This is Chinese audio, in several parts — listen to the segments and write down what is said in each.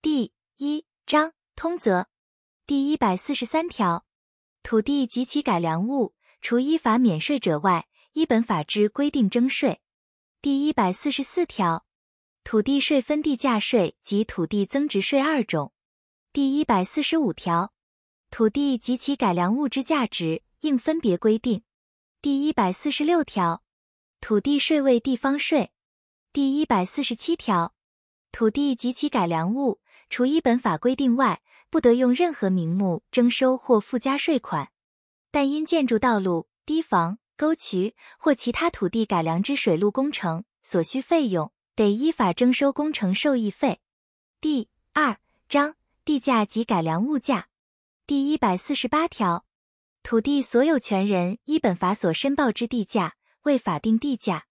第一章通则第一百四十三条，土地及其改良物，除依法免税者外，依本法之规定征税。第一百四十四条，土地税分地价税及土地增值税二种。第一百四十五条，土地及其改良物之价值，应分别规定。第一百四十六条，土地税为地方税。第一百四十七条，土地及其改良物，除依本法规定外，不得用任何名目征收或附加税款。但因建筑道路、堤防、沟渠或其他土地改良之水路工程所需费用，得依法征收工程受益费。第二章地价及改良物价第一百四十八条，土地所有权人依本法所申报之地价为法定地价。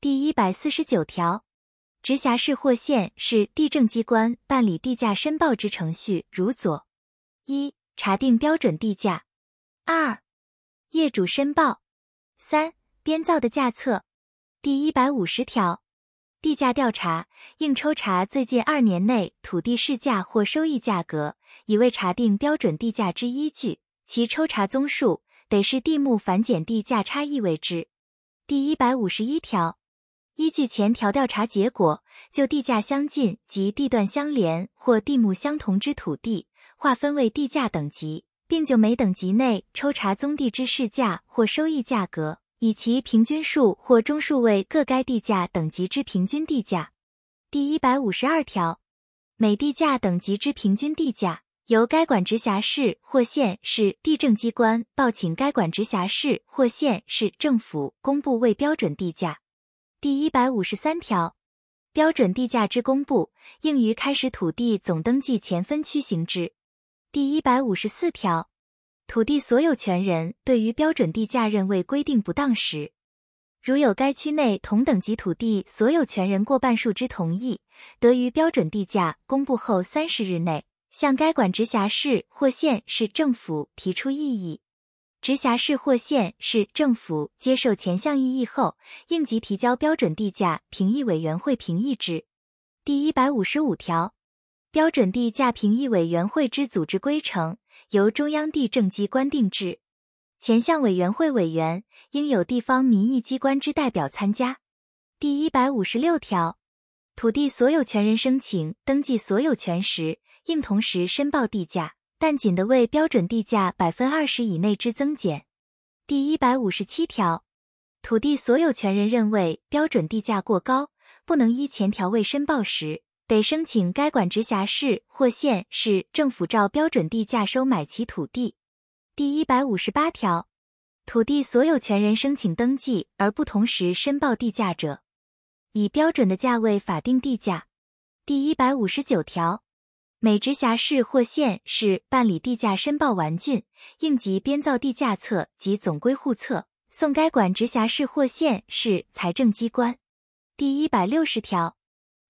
第一百四十九条，直辖市或县市地政机关办理地价申报之程序如左：一、查定标准地价；二、业主申报；三、编造的价册。第一百五十条，地价调查应抽查最近二年内土地市价或收益价格，以为查定标准地价之依据。其抽查宗数得是地目繁减地价差异为之。第一百五十一条。依据前条调查结果，就地价相近及地段相连或地目相同之土地，划分为地价等级，并就每等级内抽查宗地之市价或收益价格，以其平均数或中数为各该地价等级之平均地价。第一百五十二条，每地价等级之平均地价，由该管直辖市或县市地政机关报请该管直辖市或县市政府公布为标准地价。第一百五十三条，标准地价之公布，应于开始土地总登记前分区行之。第一百五十四条，土地所有权人对于标准地价认为规定不当时，如有该区内同等级土地所有权人过半数之同意，得于标准地价公布后三十日内，向该管直辖市或县市政府提出异议。直辖市或县市政府接受前项异议后，应即提交标准地价评议委员会评议之。第一百五十五条，标准地价评议委员会之组织规程由中央地政机关定制。前项委员会委员应有地方民意机关之代表参加。第一百五十六条，土地所有权人申请登记所有权时，应同时申报地价。但仅的为标准地价百分二十以内之增减。第一百五十七条，土地所有权人认为标准地价过高，不能依前条未申报时，得申请该管直辖市或县市政府照标准地价收买其土地。第一百五十八条，土地所有权人申请登记而不同时申报地价者，以标准的价位法定地价。第一百五十九条。每直辖市或县市办理地价申报完竣，应急编造地价册及总归户册，送该管直辖市或县市财政机关。第一百六十条，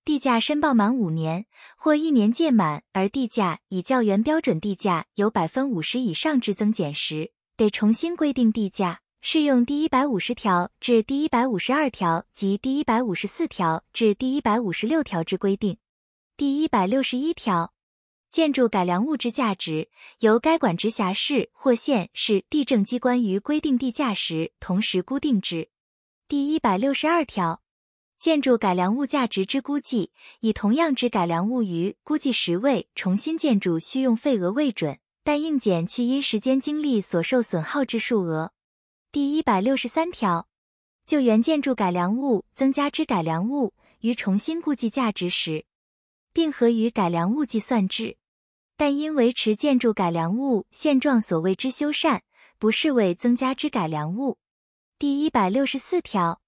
地价申报满五年或一年届满而地价已较原标准地价有百分五十以上之增减时，得重新规定地价，适用第一百五十条至第一百五十二条及第一百五十四条至第一百五十六条之规定。第一百六十一条。建筑改良物之价值，由该管直辖市或县市地政机关于规定地价时同时估定之。第一百六十二条，建筑改良物价值之估计，以同样之改良物于估计时为重新建筑需用费额为准，但应减去因时间精力所受损耗之数额。第一百六十三条，就原建筑改良物增加之改良物于重新估计价值时，并合于改良物计算制。但因维持建筑改良物现状所谓之修缮，不视为增加之改良物。第一百六十四条，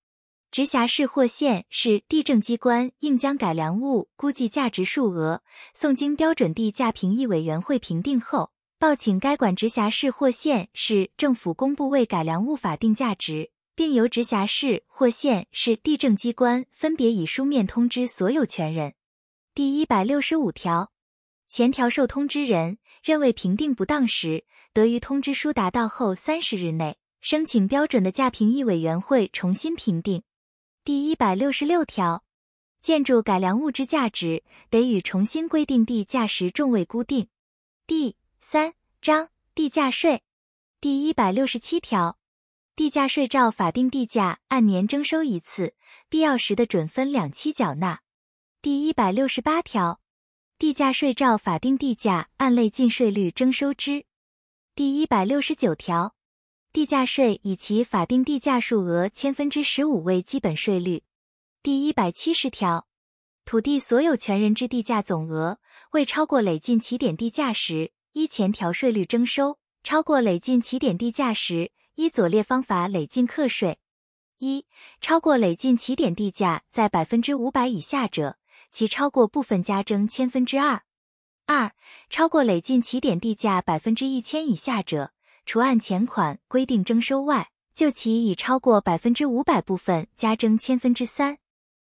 直辖市或县市地政机关应将改良物估计价值数额送经标准地价评议委员会评定后，报请该管直辖市或县市政府公布为改良物法定价值，并由直辖市或县市地政机关分别以书面通知所有权人。第一百六十五条。前条受通知人认为评定不当时，得于通知书达到后三十日内申请标准的价评议委员会重新评定。第一百六十六条，建筑改良物之价值得与重新规定地价时重位估定。第三章地价税第一百六十七条，地价税照法定地价按年征收一次，必要时的准分两期缴纳。第一百六十八条，地价税照法定地价按类进税率征收之。第一百六十九条，地价税以其法定地价数额千分之十五为基本税率。第一百七十条，土地所有权人之地价总额未超过累进起点地价时，依前条税率征收；超过累进起点地价时，依左列方法累进课税：一、超过累进起点地价在百分之五百以下者，其超过部分加征千分之二；二、超过累进起点地价百分之一千以下者，除按前款规定征收外，就其已超过百分之五百部分加征千分之三。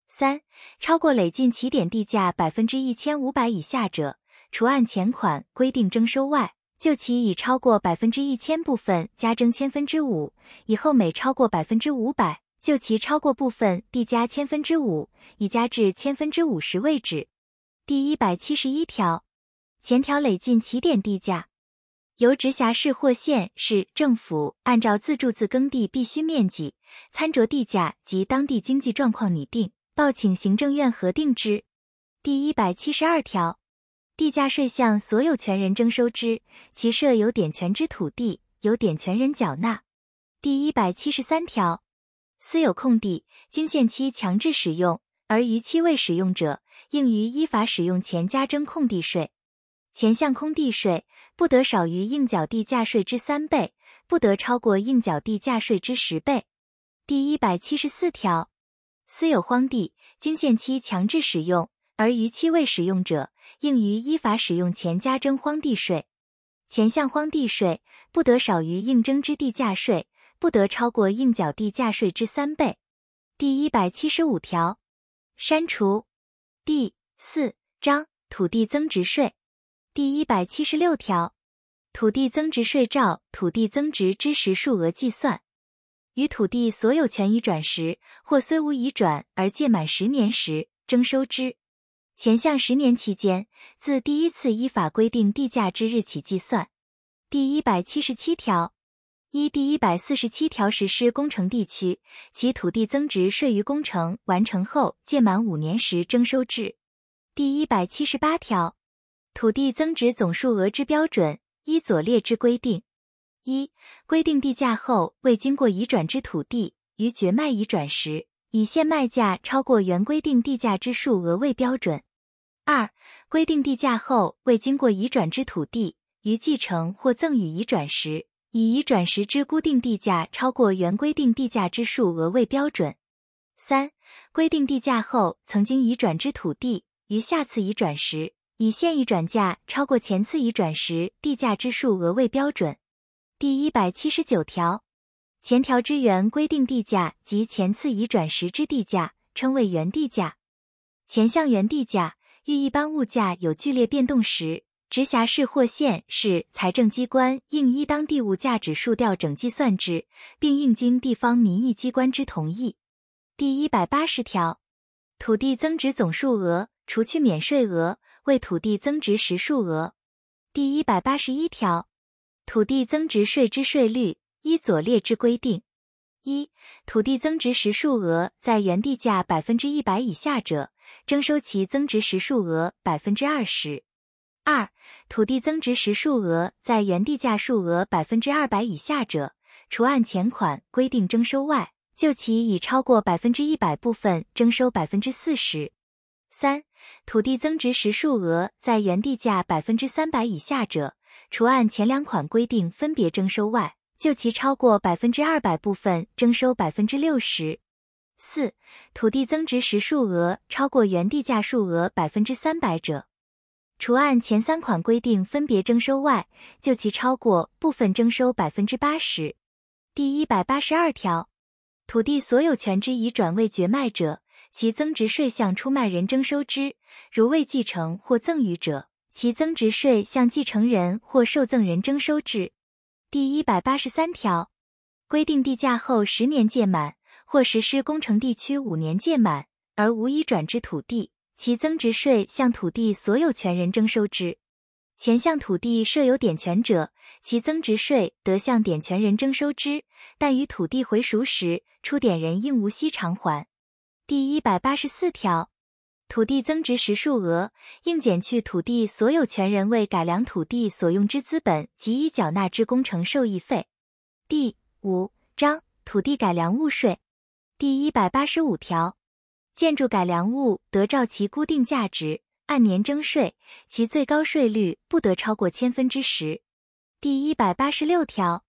三、超过累进起点地价百分之一千五百以下者，除按前款规定征收外，就其已超过百分之一千部分加征千分之五。以后每超过百分之五百，就其超过部分递加千分之五，以加至千分之五十为止。第一百七十一条，前条累进起点地价，由直辖市或县市政府按照自住自耕地必须面积、参酌地价及当地经济状况拟定。报请行政院核定之。第一百七十二条，地价税向所有权人征收之，其设有点权之土地，由点权人缴纳。第一百七十三条，私有空地经限期强制使用而逾期未使用者，应于依法使用前加征空地税。前项空地税不得少于应缴地价税之三倍，不得超过应缴地价税之十倍。第一百七十四条。私有荒地经限期强制使用而逾期未使用者，应于依法使用前加征荒地税。前项荒地税不得少于应征之地价税，不得超过应缴地价税之三倍。第一百七十五条，删除。第四章土地增值税第一百七十六条，土地增值税照土地增值之时数额计算。于土地所有权移转时，或虽无移转而届满十年时，征收之。前项十年期间，自第一次依法规定地价之日起计算。第一百七十七条，一第一百四十七条实施工程地区，其土地增值税于工程完成后届满五年时征收之。第一百七十八条，土地增值总数额之标准，依左列之规定。一、规定地价后未经过移转之土地，于绝卖移转时，以现卖价超过原规定地价之数额为标准；二、规定地价后未经过移转之土地，于继承或赠与移转时，以已转时之固定地价超过原规定地价之数额为标准；三、规定地价后曾经已转之土地，于下次移转时，以现已转价超过前次已转时地价之数额为标准。第一百七十九条，前条之原规定地价及前次已转时之地价，称为原地价。前项原地价遇一般物价有剧烈变动时，直辖市或县市财政机关应依当地物价指数调整计算之，并应经地方民意机关之同意。第一百八十条，土地增值总数额除去免税额为土地增值时数额。第一百八十一条。土地增值税之税率依左列之规定：一、土地增值时数额在原地价百分之一百以下者，征收其增值时数额百分之二十；二、土地增值时数额在原地价数额百分之二百以下者，除按前款规定征收外，就其已超过百分之一百部分征收百分之四十；三、土地增值时数额在原地价百分之三百以下者。除按前两款规定分别征收外，就其超过百分之二百部分征收百分之六十四。土地增值时数额超过原地价数额百分之三百者，除按前三款规定分别征收外，就其超过部分征收百分之八十。第一百八十二条，土地所有权之已转未绝卖者，其增值税向出卖人征收之；如未继承或赠与者。其增值税向继承人或受赠人征收之。第一百八十三条，规定地价后十年届满或实施工程地区五年届满，而无已转之土地，其增值税向土地所有权人征收之。前项土地设有典权者，其增值税得向典权人征收之，但于土地回赎时，出典人应无息偿还。第一百八十四条，土地增值时数额应减去土地所有权人为改良土地所用之资本及已缴纳之工程受益费。第五章土地改良物税第一百八十五条，建筑改良物得照其固定价值。按年征税，其最高税率不得超过千分之十。第一百八十六条，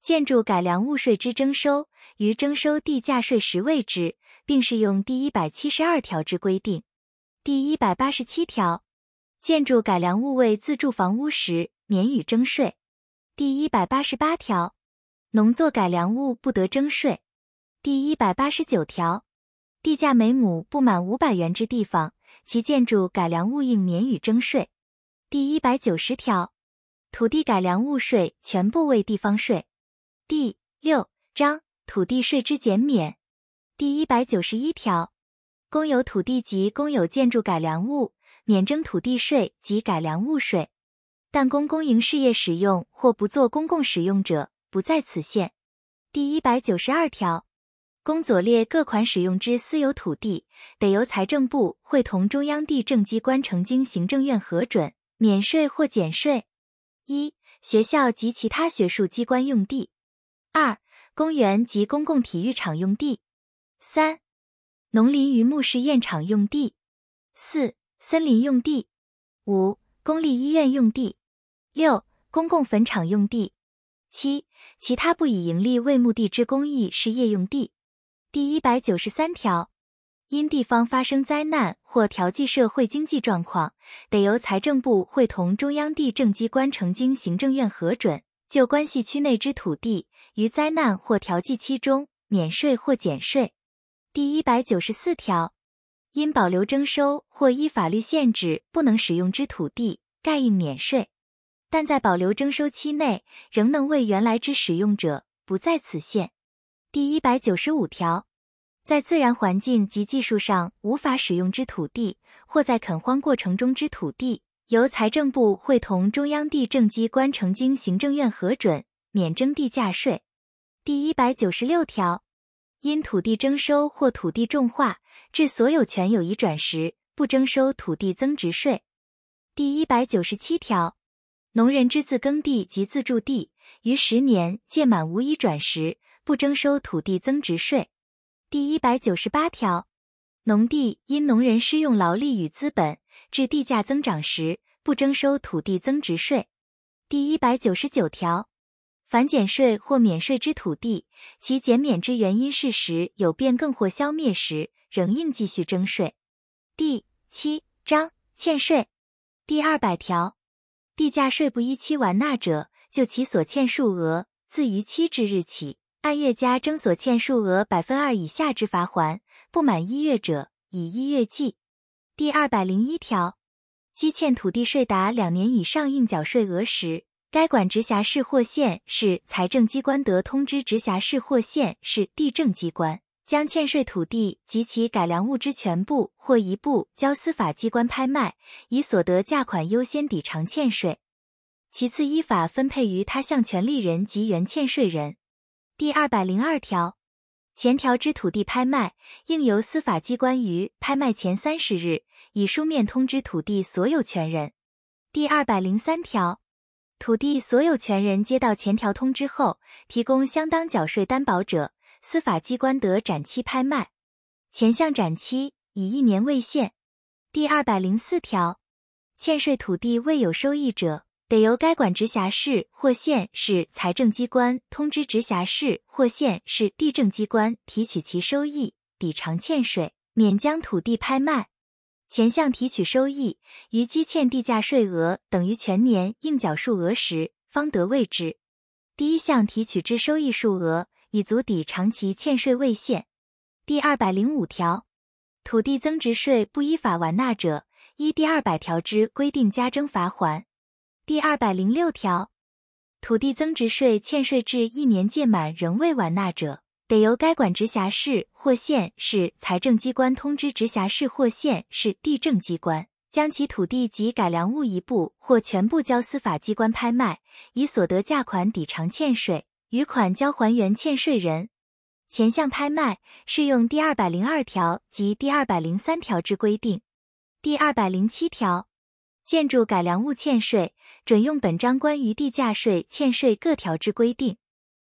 建筑改良物税之征收，于征收地价税时谓之，并适用第一百七十二条之规定。第一百八十七条，建筑改良物为自住房屋时，免予征税。第一百八十八条，农作改良物不得征税。第一百八十九条，地价每亩不满五百元之地方。其建筑改良物应免予征税。第一百九十条，土地改良物税全部为地方税。第六章土地税之减免。第一百九十一条，公有土地及公有建筑改良物免征土地税及改良物税，但供公营事业使用或不做公共使用者不在此限。第一百九十二条。公左列各款使用之私有土地，得由财政部会同中央地政机关呈经行政院核准，免税或减税：一、学校及其他学术机关用地；二、公园及公共体育场用地；三、农林渔牧试验场用地；四、森林用地；五、公立医院用地；六、公共坟场用地；七、其他不以营利为目的之公益事业用地。第一百九十三条，因地方发生灾难或调剂社会经济状况，得由财政部会同中央地政机关呈经行政院核准，就关系区内之土地于灾难或调剂期中免税或减税。第一百九十四条，因保留征收或依法律限制不能使用之土地，盖应免税，但在保留征收期内仍能为原来之使用者，不在此限。第一百九十五条，在自然环境及技术上无法使用之土地，或在垦荒过程中之土地，由财政部会同中央地政机关呈经行政院核准，免征地价税。第一百九十六条，因土地征收或土地重划致所有权有移转时，不征收土地增值税。第一百九十七条，农人之自耕地及自住地于十年届满无移转时。不征收土地增值税。第一百九十八条，农地因农人施用劳力与资本致地价增长时，不征收土地增值税。第一百九十九条，凡减税或免税之土地，其减免之原因事实有变更或消灭时，仍应继续征税。第七章欠税第二百条，地价税不依期完纳者，就其所欠数额，自逾期之日起。按月加征所欠数额百分二以下之罚还，不满一月者以一月计。第二百零一条，积欠土地税达两年以上应缴税额时，该管直辖市或县市财政机关得通知直辖市或县市地政机关，将欠税土地及其改良物之全部或一部交司法机关拍卖，以所得价款优先抵偿欠税，其次依法分配于他项权利人及原欠税人。第二百零二条，前条之土地拍卖，应由司法机关于拍卖前三十日以书面通知土地所有权人。第二百零三条，土地所有权人接到前条通知后，提供相当缴税担保者，司法机关得展期拍卖，前项展期以一年为限。第二百零四条，欠税土地未有收益者。得由该管直辖市或县市财政机关通知直辖市或县市地政机关提取其收益，抵偿欠税，免将土地拍卖。前项提取收益于积欠地价税额等于全年应缴数额时，方得为之。第一项提取之收益数额已足抵偿其欠税未现。第二百零五条，土地增值税不依法完纳者，依第二百条之规定加征罚还。第二百零六条，土地增值税欠税至一年届满仍未完纳者，得由该管直辖市或县市财政机关通知直辖市或县市地政机关，将其土地及改良物一部或全部交司法机关拍卖，以所得价款抵偿欠税，余款交还原欠税人。前项拍卖适用第二百零二条及第二百零三条之规定。第二百零七条，建筑改良物欠税，准用本章关于地价税欠税各条之规定。